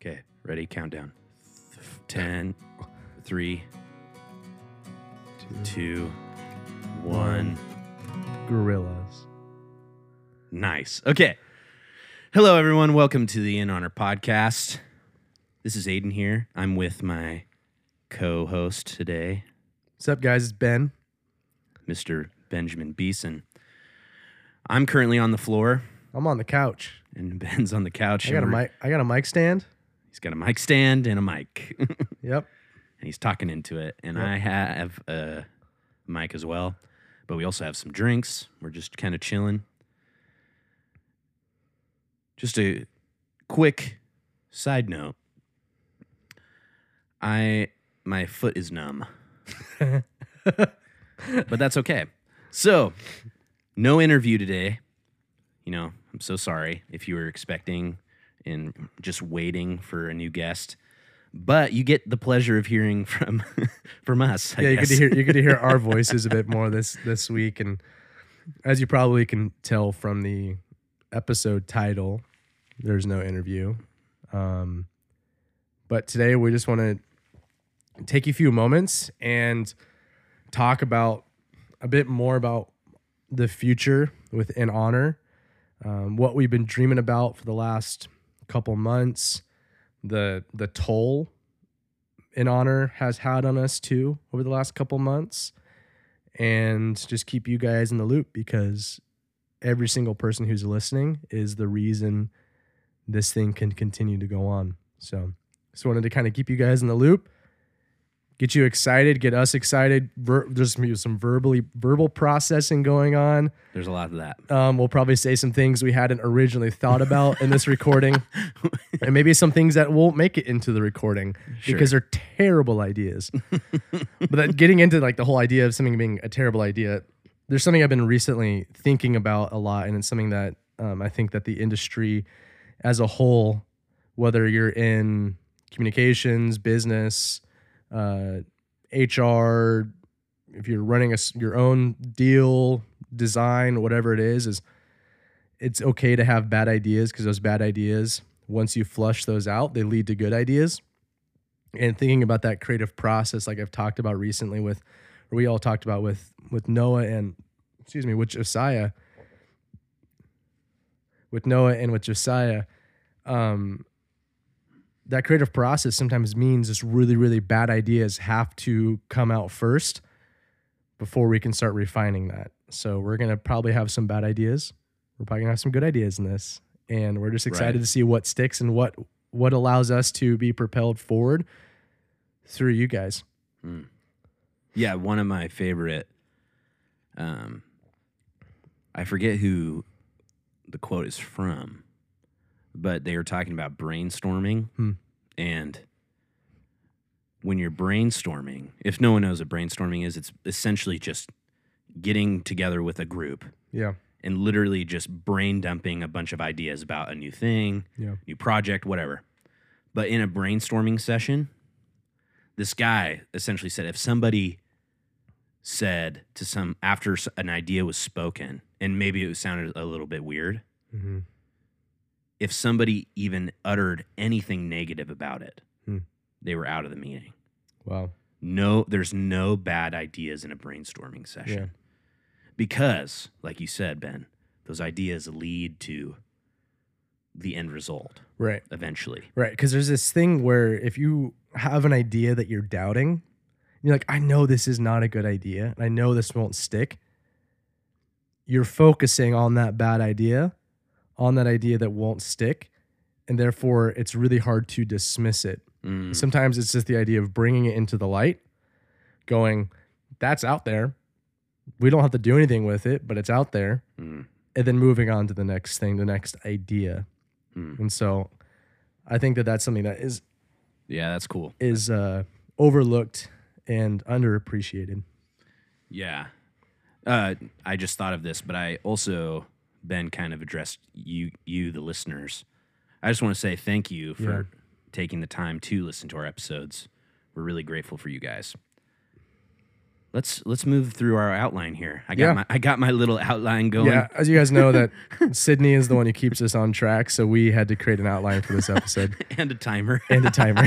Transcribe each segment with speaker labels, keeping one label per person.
Speaker 1: Okay, ready? Countdown. Ten, three, two, one.
Speaker 2: Gorillas.
Speaker 1: Nice. Okay. Hello, everyone. Welcome to the In Honor podcast. This is Aidan here. I'm with my co host today,
Speaker 2: What's up, guys? It's Ben.
Speaker 1: Mr. Benjamin Beeson. I'm currently on the floor,
Speaker 2: I'm on the couch.
Speaker 1: and Ben's on the couch.
Speaker 2: I got a
Speaker 1: and we're-
Speaker 2: mic. I got a mic stand.
Speaker 1: He's got a mic stand and a mic.
Speaker 2: Yep.
Speaker 1: And he's talking into it. And
Speaker 2: Yep.
Speaker 1: I have a mic as well. But we also have some drinks. We're just kind of chilling. Just a quick side note. I my foot is numb. but that's okay. So, no interview today. You know, I'm so sorry if you were expecting and just waiting for a new guest. But you get the pleasure of hearing from from us. I
Speaker 2: yeah, you get to hear you get to hear our voices a bit more this this week, and as you probably can tell from the episode title, there's no interview. Um, but today we just want to take a few moments and talk about a bit more about the future within honor, um, what we've been dreaming about for the last couple months, the the toll in honor has had on us too over the last couple months, and just keep you guys in the loop because every single person who's listening is the reason this thing can continue to go on. So, just wanted to kind of keep you guys in the loop get you excited, get us excited. Ver- there's gonna be some verbally verbal processing going on.
Speaker 1: There's a lot of that.
Speaker 2: Um, we'll probably say some things we hadn't originally thought about in this recording, and maybe some things that won't make it into the recording because they're terrible ideas. but that getting into like the whole idea of something being a terrible idea, there's something I've been recently thinking about a lot, and it's something that um, I think that the industry as a whole, whether you're in communications, business, uh, HR, if you're running a, your own deal, design, whatever it is, is it's okay to have bad ideas because those bad ideas, once you flush those out, they lead to good ideas. And thinking about that creative process, like I've talked about recently with, or we all talked about with with Noah and, excuse me, with Josiah, with Noah and with Josiah, um, that creative process sometimes means this really, really bad ideas have to come out first before we can start refining that. So we're gonna probably have some bad ideas. We're probably gonna have some good ideas in this, and we're just excited
Speaker 1: Right.
Speaker 2: to see what sticks and what what allows us to be propelled forward through you guys.
Speaker 1: Yeah, one of my favorite. Um, I forget who the quote is from, but they were talking about brainstorming,
Speaker 2: Hmm.
Speaker 1: and when you're brainstorming, if no one knows what brainstorming is, it's essentially just getting together with a group
Speaker 2: Yeah,
Speaker 1: and literally just brain dumping a bunch of ideas about a new thing,
Speaker 2: yeah,
Speaker 1: new project, whatever. But in a brainstorming session, this guy essentially said if somebody said to some after an idea was spoken and maybe it sounded a little bit weird,
Speaker 2: hmm
Speaker 1: if somebody even uttered anything negative about it,
Speaker 2: Hmm.
Speaker 1: they were out of the meeting.
Speaker 2: wow,
Speaker 1: No, there's no bad ideas in a brainstorming session.
Speaker 2: Yeah.
Speaker 1: Because, like you said, Ben, those ideas lead to the end result
Speaker 2: right.
Speaker 1: eventually.
Speaker 2: Right. Because there's this thing where if you have an idea that you're doubting, you're like, I know this is not a good idea. And I know this won't stick. You're focusing on that bad idea, on that idea that won't stick. And therefore, it's really hard to dismiss it.
Speaker 1: Mm,
Speaker 2: Sometimes it's just the idea of bringing it into the light, going, that's out there. We don't have to do anything with it, but it's out there.
Speaker 1: mm,
Speaker 2: And then moving on to the next thing, the next idea.
Speaker 1: mm.
Speaker 2: And so I think that that's something that is
Speaker 1: Yeah, that's cool.
Speaker 2: is uh, overlooked and underappreciated.
Speaker 1: Yeah. Uh, I just thought of this, but I also Ben kind of addressed you, you the listeners. I just want to say thank you for
Speaker 2: Yeah.
Speaker 1: taking the time to listen to our episodes. We're really grateful for you guys. let's let's move through our outline here. I got
Speaker 2: Yeah.
Speaker 1: my I got my little outline going.
Speaker 2: Yeah, as you guys know, that Sydney is the one who keeps us on track, so we had to create an outline for this episode
Speaker 1: and a timer.
Speaker 2: and a timer.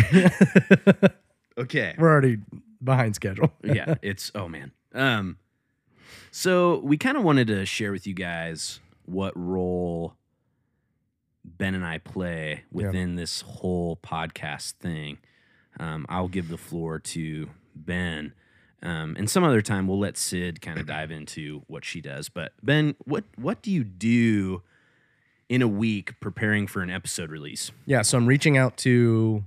Speaker 1: okay.
Speaker 2: We're already behind schedule.
Speaker 1: yeah, it's oh man. Um so we kind of wanted to share with you guys what role Ben and I play within this whole podcast thing. Um, I'll give the floor to Ben. Um, and some other time we'll let Sid kind of dive into what she does. But Ben, what what do you do in a week preparing for an episode release?
Speaker 2: Yeah, so I'm reaching out to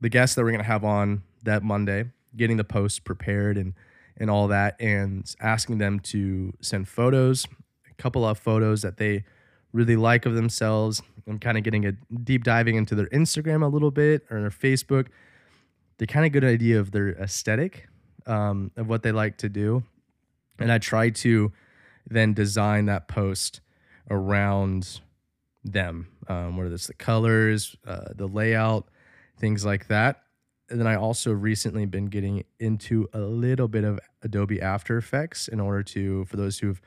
Speaker 2: the guests that we're going to have on that Monday, getting the posts prepared and and all that, and asking them to send photos, couple of photos that they really like of themselves. I'm kind of getting a deep diving into their Instagram a little bit or their Facebook. They kind of get an idea of their aesthetic, um, of what they like to do, and I try to then design that post around them, um, whether it's the colors, uh, the layout, things like that. And then I also recently been getting into a little bit of Adobe After Effects in order to, for those who've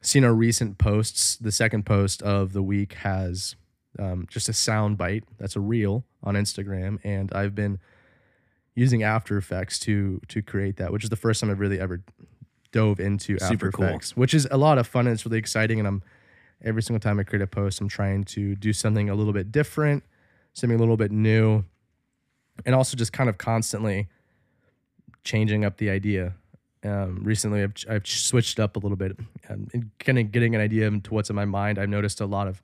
Speaker 2: seen our recent posts, the second post of the week has um, just a sound bite that's a reel on Instagram, and I've been using After Effects to to create that, which is the first time I've really ever dove into After
Speaker 1: cool.
Speaker 2: Effects, which is a lot of fun and it's really exciting. And I'm every single time I create a post, I'm trying to do something a little bit different, something a little bit new, and also just kind of constantly changing up the idea. Um, recently, I've, I've switched up a little bit um, and kind of getting an idea into what's in my mind. I've noticed a lot of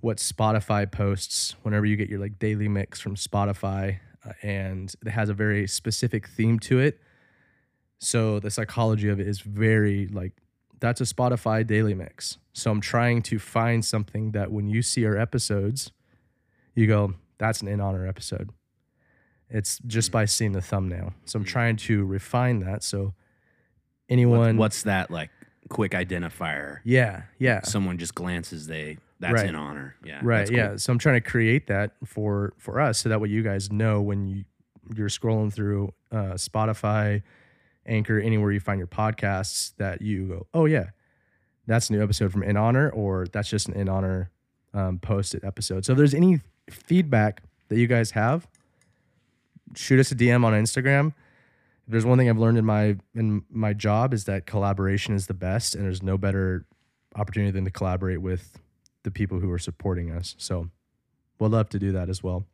Speaker 2: what Spotify posts whenever you get your like daily mix from Spotify, uh, and it has a very specific theme to it. So the psychology of it is very like that's a Spotify daily mix. So I'm trying to find something that when you see our episodes, you go, that's an in honor episode. It's just by seeing the thumbnail. So I'm trying to refine that. So anyone,
Speaker 1: what's that like quick identifier?
Speaker 2: yeah, yeah,
Speaker 1: Someone just glances, they that's
Speaker 2: Right.
Speaker 1: in honor. Yeah.
Speaker 2: right,
Speaker 1: cool.
Speaker 2: yeah. So I'm trying to create that for for us, so that way you guys know when you you're scrolling through uh, Spotify, Anchor, anywhere you find your podcasts, that you go, oh yeah, that's a new episode from In Honor, or that's just an In Honor um, posted episode. So if there's any feedback that you guys have, shoot us a DM on Instagram. If there's one thing I've learned in my in my job is that collaboration is the best, and there's no better opportunity than to collaborate with the people who are supporting us. So we'll love to do that as well.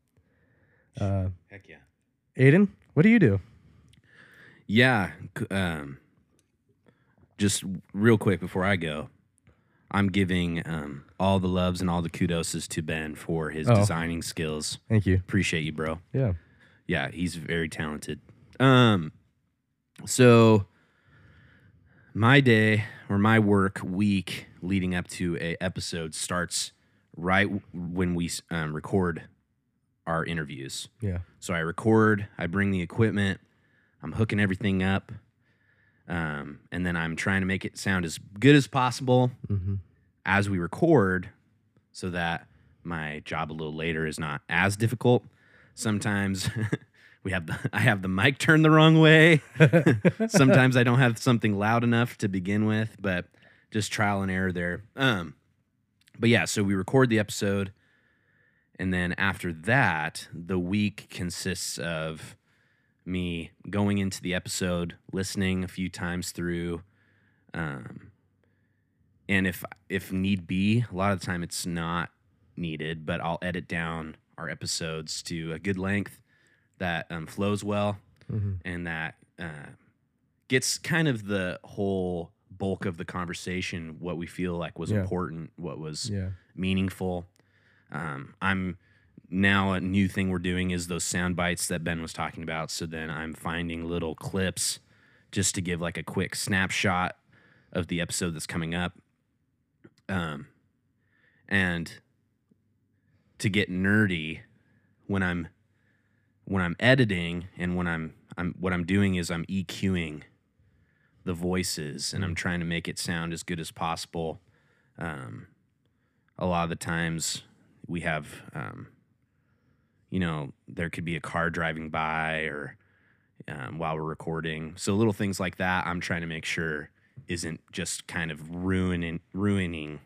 Speaker 2: Uh,
Speaker 1: Heck yeah.
Speaker 2: Aidan, what do you do?
Speaker 1: Yeah. Um, just real quick before I go, I'm giving um, all the loves and all the kudos to Ben for his
Speaker 2: Oh.
Speaker 1: designing skills.
Speaker 2: Thank you.
Speaker 1: Appreciate you, bro.
Speaker 2: Yeah.
Speaker 1: Yeah, he's very talented. Um, so my day or my work week leading up to a episode starts right when we um, record our interviews.
Speaker 2: Yeah.
Speaker 1: So I record, I bring the equipment, I'm hooking everything up, um, and then I'm trying to make it sound as good as possible
Speaker 2: Mm-hmm.
Speaker 1: as we record so that my job a little later is not as difficult. Sometimes we have the I have the mic turned the wrong way. Sometimes I don't have something loud enough to begin with, but just trial and error there. Um but yeah, so we record the episode and then after that, the week consists of me going into the episode, listening a few times through um and if if need be a lot of the time it's not needed but i'll edit down our episodes to a good length that um, flows well
Speaker 2: Mm-hmm.
Speaker 1: and that uh, gets kind of the whole bulk of the conversation what we feel like was
Speaker 2: Yeah.
Speaker 1: important what was
Speaker 2: Yeah.
Speaker 1: meaningful um, i'm now a new thing we're doing is those sound bites that ben was talking about so then i'm finding little clips just to give like a quick snapshot of the episode that's coming up um, and to get nerdy when i'm when i'm editing and when i'm i'm what i'm doing is i'm eqing the voices and i'm trying to make it sound as good as possible um, a lot of the times we have um, you know there could be a car driving by or um, while we're recording. So little things like that, I'm trying to make sure isn't just kind of ruining ruining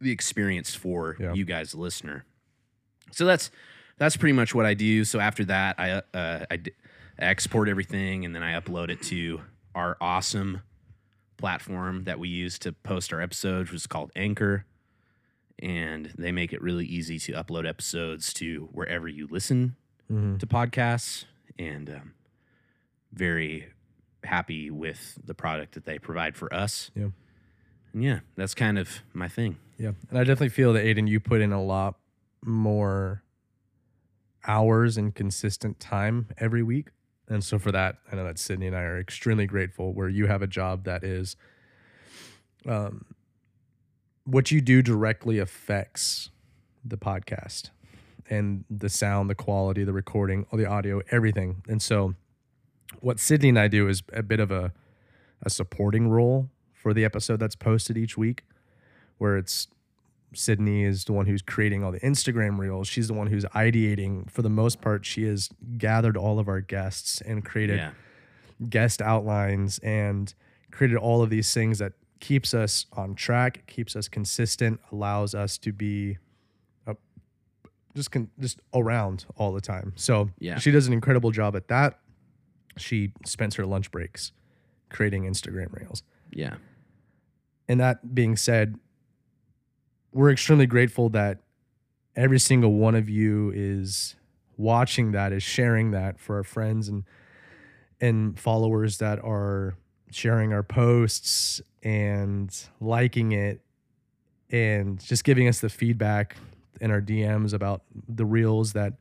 Speaker 1: the experience for
Speaker 2: Yeah.
Speaker 1: you guys, the listener. So that's that's pretty much what I do. So after that, I uh, I, d- I export everything and then I upload it to our awesome platform that we use to post our episodes, which is called Anchor. And they make it really easy to upload episodes to wherever you listen
Speaker 2: Mhm.
Speaker 1: to podcasts. And um, very happy with the product that they provide for us.
Speaker 2: Yeah.
Speaker 1: And yeah, that's kind of my thing.
Speaker 2: Yeah. And I definitely feel that Aidan, you put in a lot more hours and consistent time every week. And so for that, I know that Sydney and I are extremely grateful where you have a job that is um what you do directly affects the podcast and the sound, the quality, the recording, all the audio, everything. And so what Sydney and I do is a bit of a a supporting role for the episode that's posted each week where it's Sydney is the one who's creating all the Instagram reels. She's the one who's ideating. For the most part, she has gathered all of our guests and created
Speaker 1: Yeah.
Speaker 2: guest outlines and created all of these things that keeps us on track, keeps us consistent, allows us to be uh, just con- just around all the time. So
Speaker 1: Yeah.
Speaker 2: she does an incredible job at that. She spends her lunch breaks creating Instagram reels.
Speaker 1: Yeah.
Speaker 2: And that being said, we're extremely grateful that every single one of you is watching that, is sharing that for our friends and and followers that are sharing our posts and liking it and just giving us the feedback in our DMs about the reels that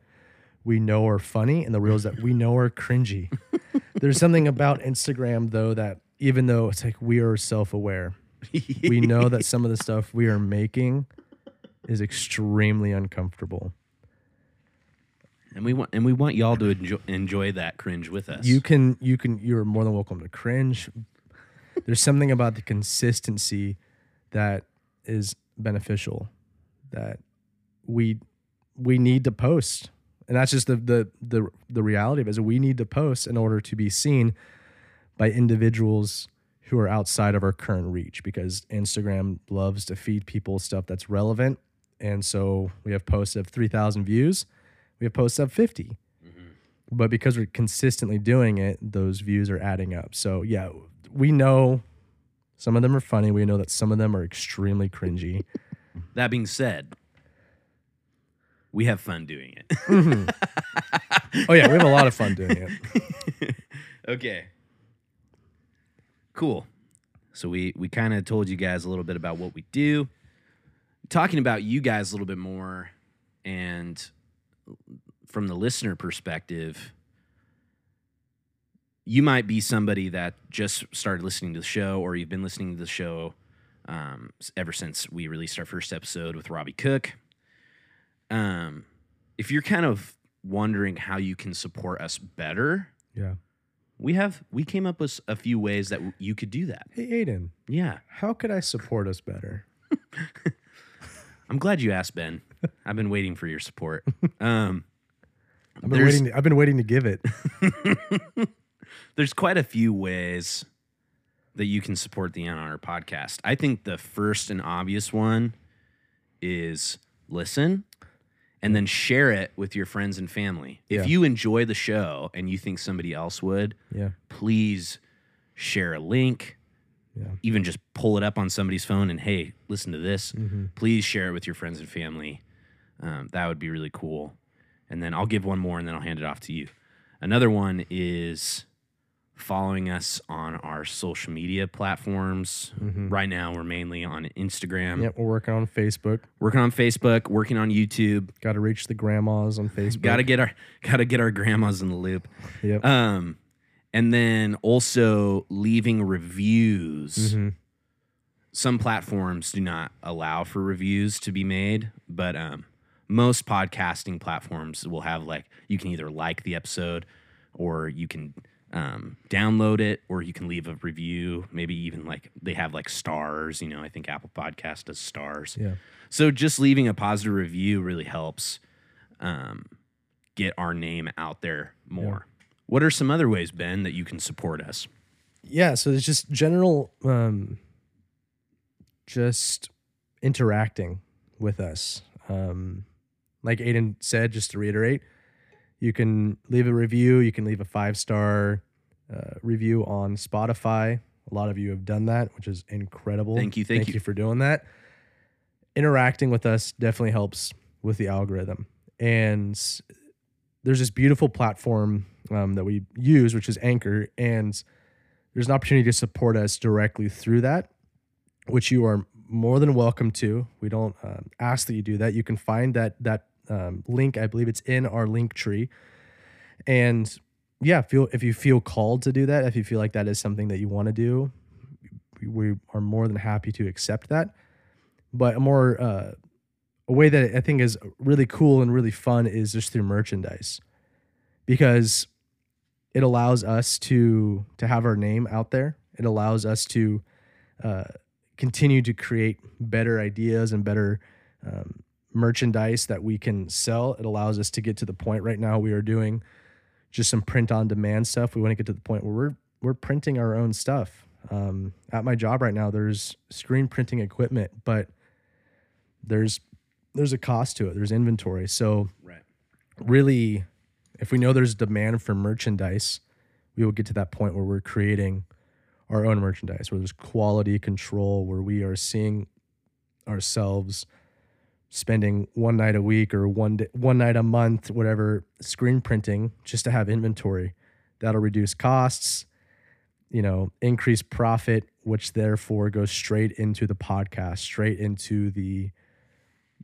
Speaker 2: we know are funny and the reels that we know are cringy. There's something about Instagram though that even though it's like we are self-aware, we know that some of the stuff we are making is extremely uncomfortable.
Speaker 1: and we want and we want y'all to enjoy, enjoy that cringe with us.
Speaker 2: You can you can you're more than welcome to cringe. There's something about the consistency that is beneficial that we we need to post. And that's just the the the the reality of it is we need to post in order to be seen by individuals who are outside of our current reach because Instagram loves to feed people stuff that's relevant. And so we have posts of 3,000 views, we have posts of 50 mm-hmm. but because we're consistently doing it, those views are adding up. So yeah, we know some of them are funny. We know that some of them are extremely cringy.
Speaker 1: that being said, we have fun doing it. Mm-hmm.
Speaker 2: oh yeah, we have a lot of fun doing it.
Speaker 1: okay. Cool. So we we kind of told you guys a little bit about what we do. Talking about you guys a little bit more and from the listener perspective, you might be somebody that just started listening to the show or you've been listening to the show um, ever since we released our first episode with Robbie Cook. Um, if you're kind of wondering how you can support us better,
Speaker 2: Yeah.
Speaker 1: We have we came up with a few ways that you could do that.
Speaker 2: Hey Aidan,
Speaker 1: Yeah,
Speaker 2: how could I support us better?
Speaker 1: I'm glad you asked, Ben. I've been waiting for your support. Um,
Speaker 2: I've been
Speaker 1: There's-
Speaker 2: waiting. I've been waiting to give it.
Speaker 1: there's quite a few ways that you can support the In Honor podcast. I think the first and obvious one is listen and then share it with your friends and family. If
Speaker 2: Yeah.
Speaker 1: you enjoy the show and you think somebody else would,
Speaker 2: Yeah.
Speaker 1: please share a link.
Speaker 2: Yeah.
Speaker 1: Even just pull it up on somebody's phone and hey, listen to this.
Speaker 2: Mm-hmm.
Speaker 1: Please share it with your friends and family. Um, that would be really cool. And then I'll give one more and then I'll hand it off to you. Another one is following us on our social media platforms.
Speaker 2: Mhm.
Speaker 1: Right now, we're mainly on Instagram,
Speaker 2: Yep. We're working on Facebook.
Speaker 1: working on Facebook, working on YouTube.
Speaker 2: Got to reach the grandmas on Facebook.
Speaker 1: Got to get our got to get our grandmas in the loop.
Speaker 2: Yep.
Speaker 1: Um, and then also leaving reviews.
Speaker 2: Mhm.
Speaker 1: Some platforms do not allow for reviews to be made, but um, most podcasting platforms will have like you can either like the episode or you can um, download it or you can leave a review. Maybe even like they have like stars. You know, I think Apple Podcast does stars.
Speaker 2: Yeah.
Speaker 1: So just leaving a positive review really helps um, get our name out there more. What are some other ways, Ben, that you can support us?
Speaker 2: yeah so it's just general um just interacting with us um like aidan said just to reiterate you can leave a review you can leave a five star uh, review on spotify a lot of you have done that which is incredible
Speaker 1: Thank you, thank
Speaker 2: thank
Speaker 1: you.
Speaker 2: you for doing that interacting with us definitely helps with the algorithm and there's this beautiful platform um, that we use which is anchor and there's an opportunity to support us directly through that, which you are more than welcome to. We don't um, ask that you do that. You can find that that um, link. I believe it's in our link tree, and yeah, feel if you feel called to do that, if you feel like that is something that you want to do, we are more than happy to accept that. But a more uh, a way that I think is really cool and really fun is just through merchandise, because it allows us to to have our name out there. It allows us to uh, continue to create better ideas and better um, merchandise that we can sell. It allows us to get to the point right now we are doing just some print on demand stuff. We want to get to the point where we're we're printing our own stuff. Um, at my job right now, there's screen printing equipment, but there's there's a cost to it. There's inventory, so
Speaker 1: Right.
Speaker 2: really, if we know there's demand for merchandise, we will get to that point where we're creating our own merchandise, where there's quality control, where we are seeing ourselves spending one night a week or one day, one night a month, whatever, screen printing just to have inventory. That'll reduce costs, you know, increase profit, which therefore goes straight into the podcast, straight into the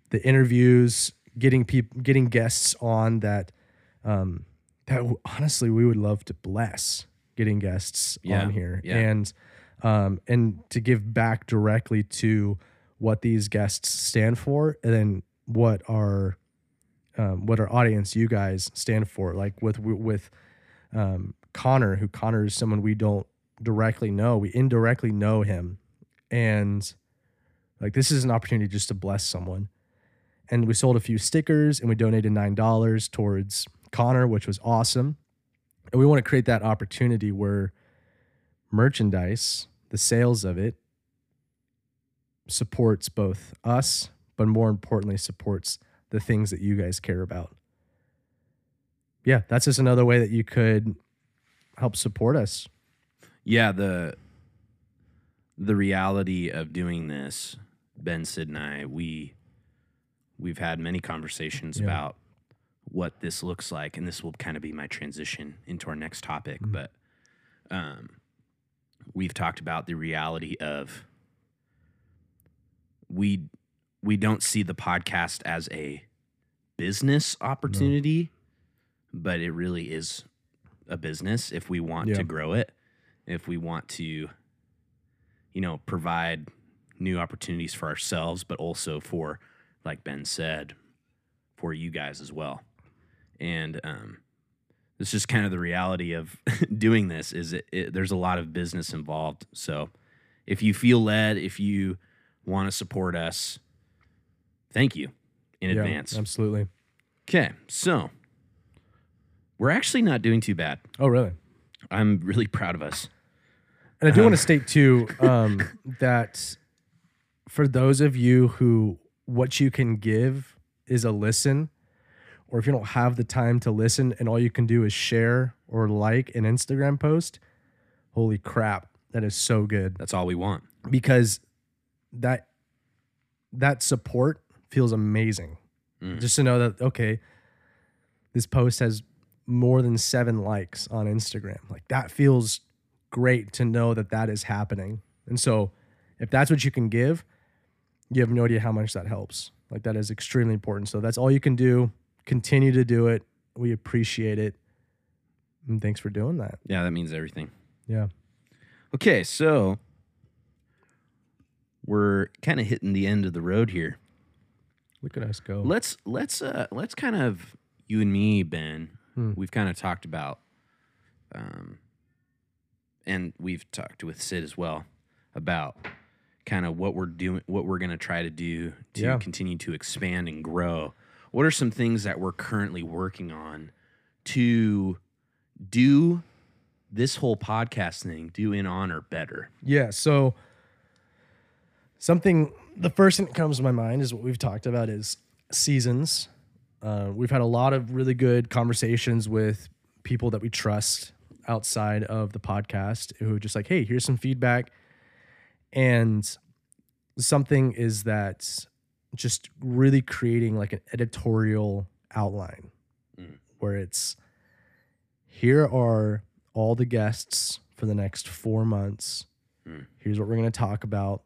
Speaker 2: the interviews, getting people, getting guests on that um, that honestly we would love to bless getting guests
Speaker 1: Yeah,
Speaker 2: on here
Speaker 1: yeah.
Speaker 2: and um, and to give back directly to what these guests stand for and then what our um, what our audience you guys stand for. Like with with um, Connor who Connor is someone we don't directly know. We indirectly know him. And like this is an opportunity just to bless someone. And we sold a few stickers and we donated nine dollars towards Connor, which was awesome. And we want to create that opportunity where merchandise, the sales of it, supports both us, but more importantly, supports the things that you guys care about. Yeah, that's just another way that you could help support us.
Speaker 1: Yeah, the the reality of doing this, Ben, Sid, and I, we we've had many conversations
Speaker 2: Yeah.
Speaker 1: about what this looks like, and this will kind of be my transition into our next topic.
Speaker 2: Mhm.
Speaker 1: But um, we've talked about the reality of we we don't see the podcast as a business opportunity, but it really is a business if we want
Speaker 2: Yeah.
Speaker 1: to grow it, if we want to, you know, provide new opportunities for ourselves, but also for, like Ben said, for you guys as well. And um, it's just kind of the reality of doing this is it, it, there's a lot of business involved. So if you feel led, if you want to support us, thank you in
Speaker 2: Yeah,
Speaker 1: advance.
Speaker 2: Absolutely.
Speaker 1: Okay, so we're actually not doing too bad.
Speaker 2: Oh, really?
Speaker 1: I'm really proud of us.
Speaker 2: And I do
Speaker 1: Um,
Speaker 2: want to state too um, that for those of you who what you can give is a listen, or if you don't have the time to listen and all you can do is share or like an Instagram post, holy crap, that is so good
Speaker 1: That's all we want.
Speaker 2: because that that support feels amazing.
Speaker 1: Mm.
Speaker 2: Just to know that okay, this post has more than 7 likes on Instagram. Like that feels great to know that that is happening. And so if that's what you can give, you have no idea how much that helps. Like that is extremely important. So that's all you can do. Continue to do it. We appreciate it. And thanks for doing that.
Speaker 1: Yeah, that means everything.
Speaker 2: Yeah.
Speaker 1: Okay, so we're kind of hitting the end of the road here.
Speaker 2: Look at us go.
Speaker 1: Let's let's uh let's kind of you and me, Ben.
Speaker 2: Hmm.
Speaker 1: We've kind of talked about, um, and we've talked with Sid as well about kind of what we're doing, what we're gonna try to do to
Speaker 2: Yeah.
Speaker 1: continue to expand and grow. What are some things that we're currently working on to do this whole podcast thing do in honor better.
Speaker 2: Yeah. So something the first thing that comes to my mind is what we've talked about is seasons. Uh, we've had a lot of really good conversations with people that we trust outside of the podcast who are just like, hey, here's some feedback. And something is that just really creating like an editorial outline
Speaker 1: Mm.
Speaker 2: where it's here are all the guests for the next four months.
Speaker 1: Mm.
Speaker 2: Here's what we're going to talk about.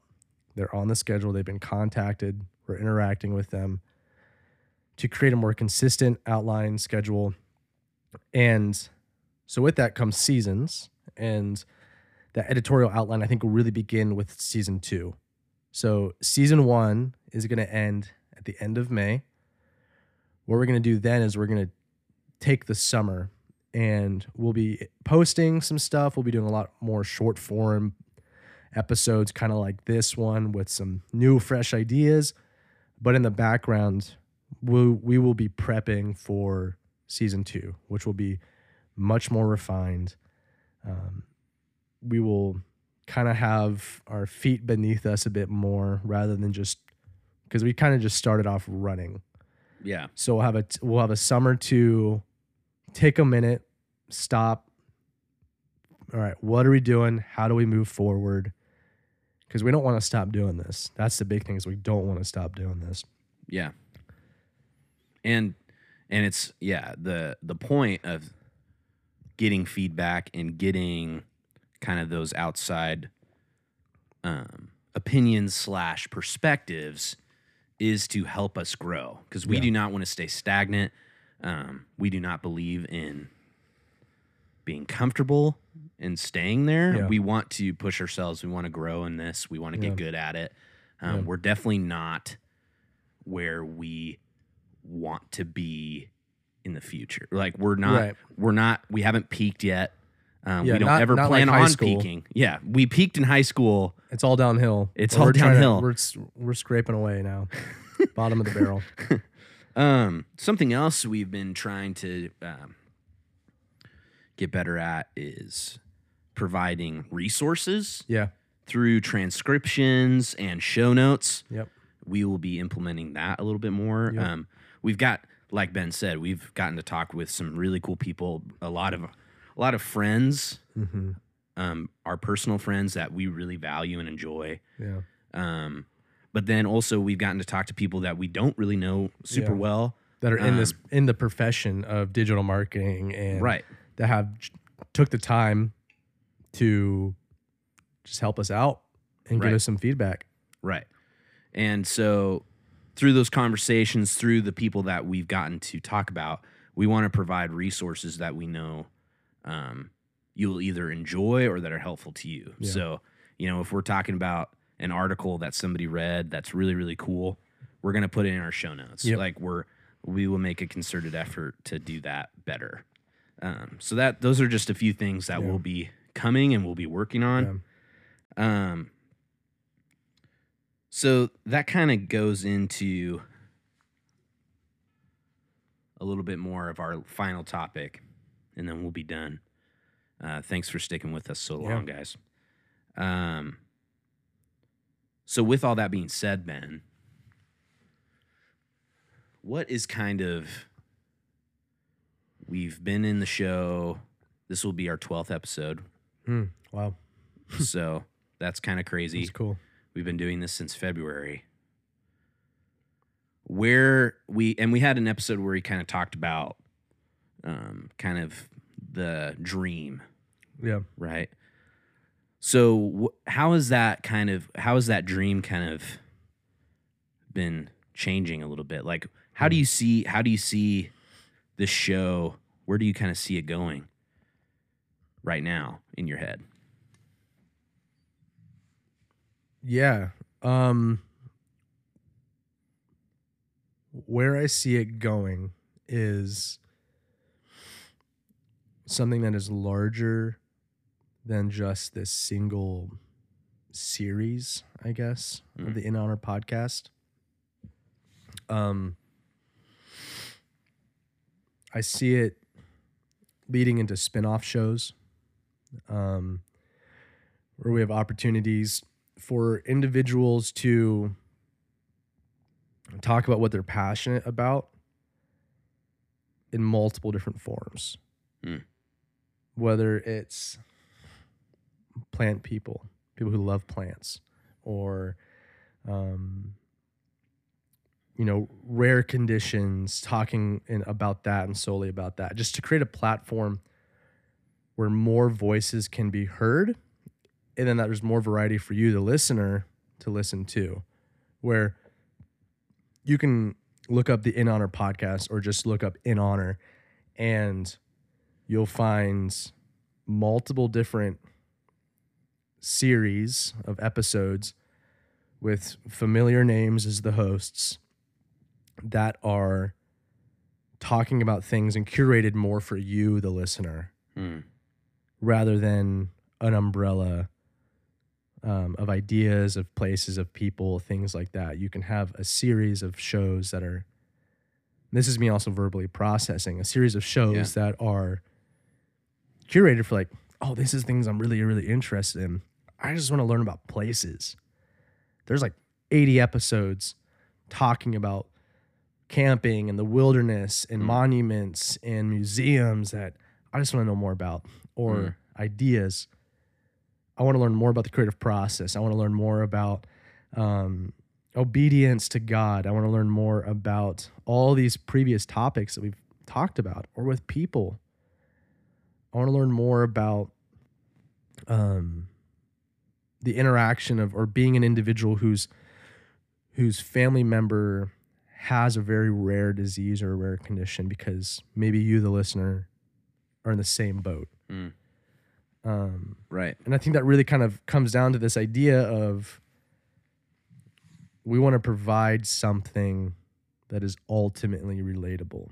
Speaker 2: They're on the schedule, they've been contacted, we're interacting with them to create a more consistent outline schedule. And so with that comes seasons and that editorial outline I think will really begin with season 2. So season 1 is going to end at the end of May. What we're going to do then is we're going to take the summer and we'll be posting some stuff. We'll be doing a lot more short form episodes kind of like this one with some new fresh ideas, but in the background we we will be prepping for season 2, which will be much more refined. Um, we will kind of have our feet beneath us a bit more rather than just because we kind of just started off running.
Speaker 1: Yeah.
Speaker 2: So we'll have a we'll have a summer to take a minute, stop. All right, what are we doing? How do we move forward? Because we don't want to stop doing this. That's the big thing is we don't want to stop doing this.
Speaker 1: Yeah. And and it's yeah, the the point of getting feedback and getting kind of those outside um opinions slash perspectives is to help us grow because we
Speaker 2: Yeah.
Speaker 1: do not want to stay stagnant. Um, we do not believe in being comfortable and staying there.
Speaker 2: Yeah.
Speaker 1: We want to push ourselves. We want to grow in this. We want to get good at it. Um,
Speaker 2: Yeah.
Speaker 1: We're definitely not where we want to be in the future. Like we're not.
Speaker 2: Right.
Speaker 1: We're not. We haven't peaked yet. Um,
Speaker 2: Yeah,
Speaker 1: we don't
Speaker 2: not-
Speaker 1: ever
Speaker 2: not
Speaker 1: plan
Speaker 2: like
Speaker 1: on
Speaker 2: school.
Speaker 1: peaking. Yeah, we peaked in high school.
Speaker 2: It's all downhill.
Speaker 1: It's all
Speaker 2: we're trying to-
Speaker 1: downhill.
Speaker 2: we're we're scraping away now. Bottom of the barrel.
Speaker 1: Um, something else we've been trying to um, get better at is providing resources
Speaker 2: Yeah.
Speaker 1: through transcriptions and show notes.
Speaker 2: Yep.
Speaker 1: We will be implementing that a little bit more.
Speaker 2: Yep.
Speaker 1: Um, we've got, like Ben said, we've gotten to talk with some really cool people. A lot of, a lot of friends,
Speaker 2: hmm
Speaker 1: um, our personal friends that we really value and enjoy.
Speaker 2: Yeah.
Speaker 1: Um, but then also we've gotten to talk to people that we don't really know super
Speaker 2: Yeah.
Speaker 1: well.
Speaker 2: That are in this
Speaker 1: Um,
Speaker 2: in the profession of digital marketing and
Speaker 1: Right.
Speaker 2: That have took the time to just help us out and
Speaker 1: Right.
Speaker 2: give us some feedback.
Speaker 1: Right. And so through those conversations, through the people that we've gotten to talk about, we want to provide resources that we know um, you'll either enjoy or that are helpful to you.
Speaker 2: Yeah.
Speaker 1: So, you know, if we're talking about an article that somebody read that's really, really cool, we're going to put it in our show notes.
Speaker 2: Yep.
Speaker 1: Like we're, we will make a concerted effort to do that better. Um, so that those are just a few things that
Speaker 2: Yeah.
Speaker 1: will be coming and we'll be working on. Um, so that kind of goes into a little bit more of our final topic, and then we'll be done. Uh, thanks for sticking with us so
Speaker 2: Yeah.
Speaker 1: long, guys. Um, so, with all that being said, Ben, what is kind of we've been in the show. This will be our twelfth episode,
Speaker 2: Hmm. Wow.
Speaker 1: so that's kind of crazy.
Speaker 2: That's cool.
Speaker 1: We've been doing this since February. Where we and we had an episode where he kind of talked about um, kind of the dream,
Speaker 2: Yeah.
Speaker 1: right? So wh- how is that kind of how has that dream kind of been changing a little bit? Like how do you see how do you see this show? Where do you kind of see it going right now in your head?
Speaker 2: Yeah. Um where I see it going is something that is larger than just this single series, I guess,
Speaker 1: Mm.
Speaker 2: of the In Honor podcast. Um I see it leading into spin-off shows um, where we have opportunities for individuals to talk about what they're passionate about in multiple different forms.
Speaker 1: Hmm.
Speaker 2: Whether it's plant people, people who love plants, or um, you know, rare conditions, talking in, about that and solely about that, just to create a platform where more voices can be heard, and then that there's more variety for you, the listener, to listen to, where you can look up the In Honor podcast or just look up In Honor, and you'll find multiple different series of episodes with familiar names as the hosts that are talking about things and curated more for you, the listener,
Speaker 1: Mm.
Speaker 2: rather than an umbrella um, of ideas, of places, of people, things like that. You can have a series of shows that are. This is me also verbally processing a series of shows that are curated for like, oh, this is things I'm really, really interested in. I just want to learn about places. There's like 80 episodes talking about camping and the wilderness and
Speaker 1: Mm.
Speaker 2: monuments and museums that I just want to know more about or
Speaker 1: Mm.
Speaker 2: ideas. I want to learn more about the creative process. I want to learn more about um, obedience to God. I want to learn more about all these previous topics that we've talked about or with people. I want to learn more about um, the interaction of or being an individual whose whose family member has a very rare disease or a rare condition because maybe you, the listener, are in the same boat.
Speaker 1: Mm.
Speaker 2: Um,
Speaker 1: Right.
Speaker 2: and I think that really kind of comes down to this idea of we want to provide something that is ultimately relatable.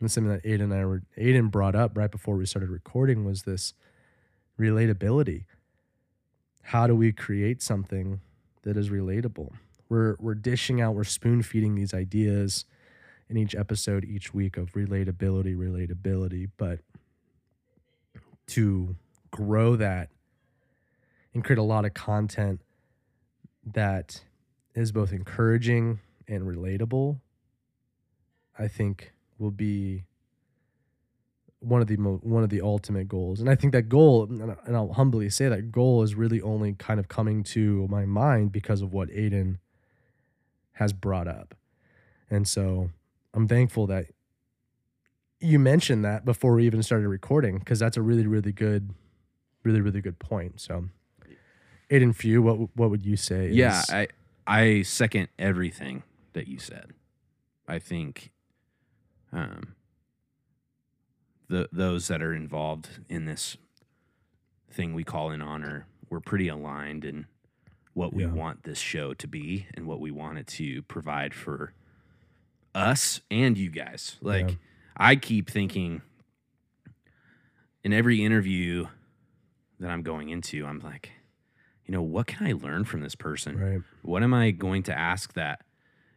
Speaker 2: And something that Aidan and I were Aidan brought up right before we started recording was this relatability. How do we create something that is relatable? We're we're dishing out, we're spoon feeding these ideas in each episode each week of relatability, relatability, but to grow that and create a lot of content that is both encouraging and relatable, I think will be one of the mo- one of the ultimate goals. And I think that goal, and I'll humbly say that goal is really only kind of coming to my mind because of what Aidan has brought up. And so I'm thankful that you mentioned that before we even started recording because that's a really really good really really good point. So Aidan you, what what would you say?
Speaker 1: Yeah, I I second everything that you said. I think um the those that are involved in this thing we call in honor, we're pretty aligned in what we
Speaker 2: Yeah.
Speaker 1: want this show to be and what we want it to provide for us and you guys. Like
Speaker 2: Yeah.
Speaker 1: I keep thinking in every interview that I'm going into, I'm like, you know, what can I learn from this person?
Speaker 2: right.
Speaker 1: What am I going to ask that?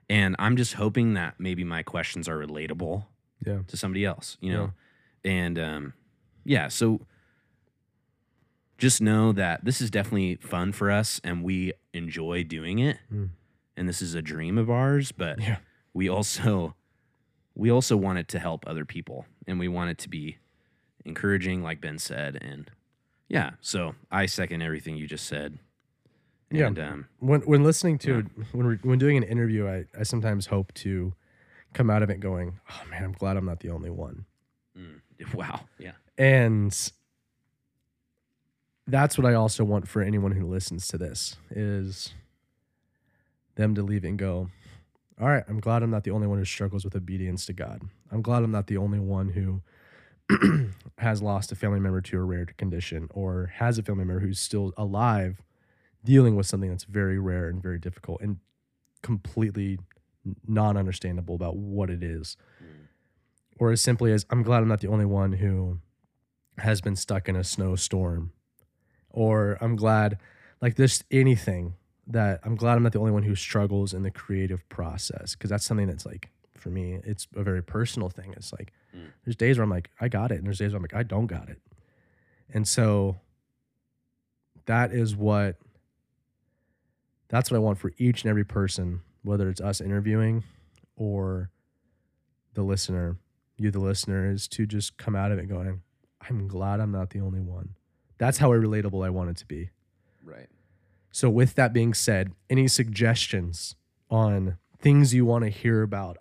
Speaker 1: And I'm just hoping that maybe my questions are relatable
Speaker 2: Yeah.
Speaker 1: to somebody else, you know? And um, yeah, so just know that this is definitely fun for us and we enjoy doing it.
Speaker 2: Mm.
Speaker 1: And this is a dream of ours, but
Speaker 2: Yeah.
Speaker 1: we also we also want it to help other people and we want it to be encouraging like Ben said and yeah, so I second everything you just said.
Speaker 2: Yeah.
Speaker 1: And um
Speaker 2: when when listening to when we're, when doing an interview, I I sometimes hope to come out of it going, oh man, I'm glad I'm not the only one.
Speaker 1: mm, wow, yeah.
Speaker 2: And that's what I also want for anyone who listens to this is them to leave and go, all right, I'm glad I'm not the only one who struggles with obedience to God. I'm glad I'm not the only one who has lost a family member to a rare condition or has a family member who's still alive dealing with something that's very rare and very difficult and completely non understandable about what it is. Mm. Or as simply as, I'm glad I'm not the only one who has been stuck in a snowstorm. Or I'm glad, like, there's anything that I'm glad I'm not the only one who struggles in the creative process because that's something that's like for me. It's a very personal thing. It's like
Speaker 1: Mm.
Speaker 2: there's days where I'm like, I got it, and there's days where I'm like, I don't got it. And so that is what that's what I want for each and every person, whether it's us interviewing or the listener, you the listener, is to just come out of it going, I'm glad I'm not the only one. That's how relatable I want it to be.
Speaker 1: Right.
Speaker 2: So, with that being said, any suggestions on things you want to hear about,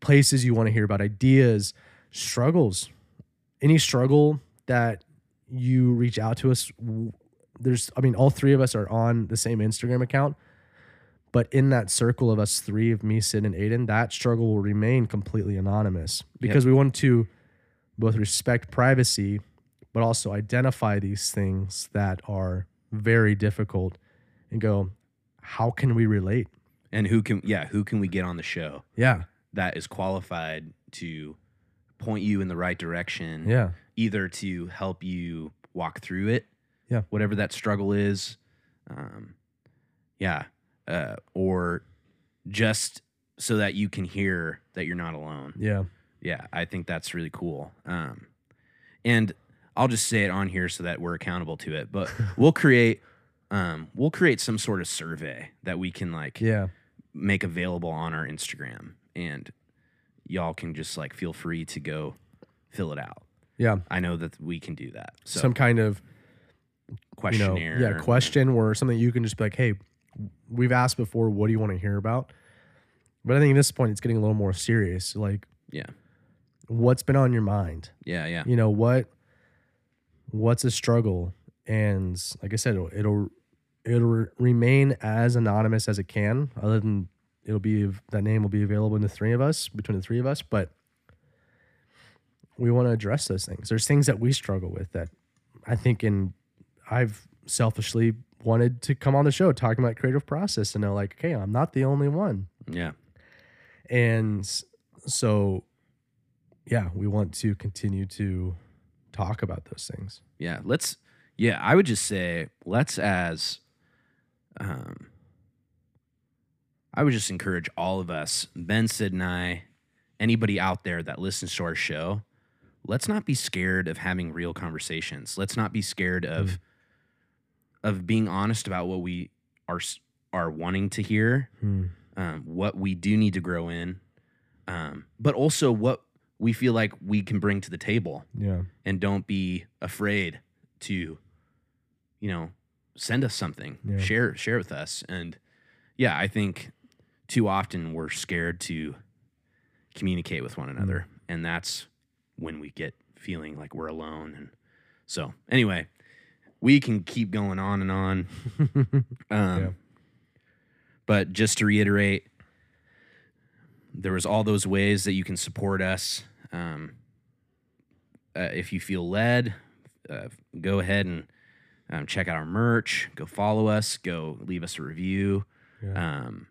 Speaker 2: places you want to hear about, ideas, struggles, any struggle that you reach out to us? There's, I mean, all three of us are on the same Instagram account, but in that circle of us three, of me, Sid, and Aidan, that struggle will remain completely anonymous because we want to both respect privacy, but also identify these things that are very difficult and go, how can we relate?
Speaker 1: And who can yeah, who can we get on the show
Speaker 2: Yeah.
Speaker 1: that is qualified to point you in the right direction?
Speaker 2: Yeah.
Speaker 1: Either to help you walk through it,
Speaker 2: Yeah.
Speaker 1: whatever that struggle is, um, yeah, uh, or just so that you can hear that you're not alone.
Speaker 2: Yeah.
Speaker 1: Yeah, I think that's really cool. Um, and I'll just say it on here so that we're accountable to it. But we'll create, um, we'll create some sort of survey that we can like
Speaker 2: Yeah.
Speaker 1: make available on our Instagram, and y'all can just like feel free to go fill it out.
Speaker 2: Yeah.
Speaker 1: I know that we can do that. So
Speaker 2: Some kind of you know,
Speaker 1: questionnaire,
Speaker 2: yeah, question or something you can just be like, hey, we've asked before, what do you want to hear about? But I think at this point it's getting a little more serious. Like,
Speaker 1: Yeah,
Speaker 2: what's been on your mind?
Speaker 1: yeah, yeah,
Speaker 2: You know, what what's a struggle? And like I said, it'll it'll, it'll re- remain as anonymous as it can, other than it'll be that name will be available in the three of us, between the three of us, but we want to address those things. There's things that we struggle with that I think in I've selfishly wanted to come on the show talking about creative process and know like, okay, I'm not the only one.
Speaker 1: yeah.
Speaker 2: And so yeah, we want to continue to talk about those things.
Speaker 1: Yeah, let's. Yeah, I would just say let's as. Um, I would just encourage all of us, Ben, Sid, and I, anybody out there that listens to our show, let's not be scared of having real conversations. Let's not be scared of of being honest about what we are are wanting to hear, um, what we do need to grow in, um, but also what we feel like we can bring to the table
Speaker 2: Yeah.
Speaker 1: and don't be afraid to you know send us something
Speaker 2: Yeah.
Speaker 1: share share with us and yeah i think too often we're scared to communicate with one another and that's when we get feeling like we're alone and so anyway we can keep going on and on um,
Speaker 2: Yeah.
Speaker 1: but just to reiterate there was all those ways that you can support us um, uh, if you feel led uh, go ahead and um, check out our merch go follow us go leave us a review
Speaker 2: Yeah.
Speaker 1: um,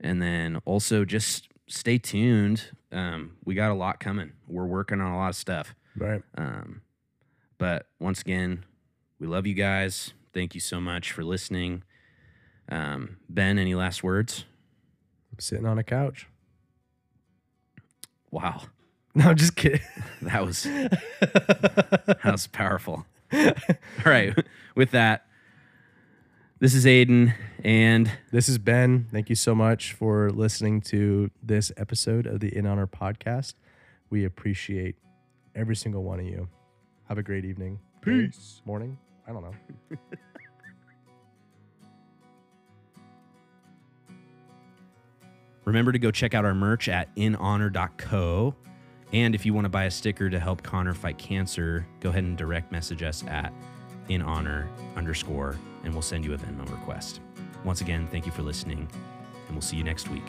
Speaker 1: and then also just stay tuned um, we got a lot coming we're working on a lot of stuff
Speaker 2: right.
Speaker 1: um, but once again, we love you guys. Thank you so much for listening. Um, ben, any last words?
Speaker 2: I'm sitting on a couch.
Speaker 1: Wow,
Speaker 2: No, I'm just kidding.
Speaker 1: that was that was powerful. All right, with that, this is Aidan, and
Speaker 2: This is Ben. Thank you so much for listening to this episode of the In Honor podcast. We appreciate every single one of you. Have a great evening. Peace. Morning. I don't know.
Speaker 1: remember to go check out our merch at inhonor.co. And if you want to buy a sticker to help Connor fight cancer, go ahead and direct message us at inhonor underscore, and we'll send you a Venmo request. Once again, thank you for listening, and we'll see you next week.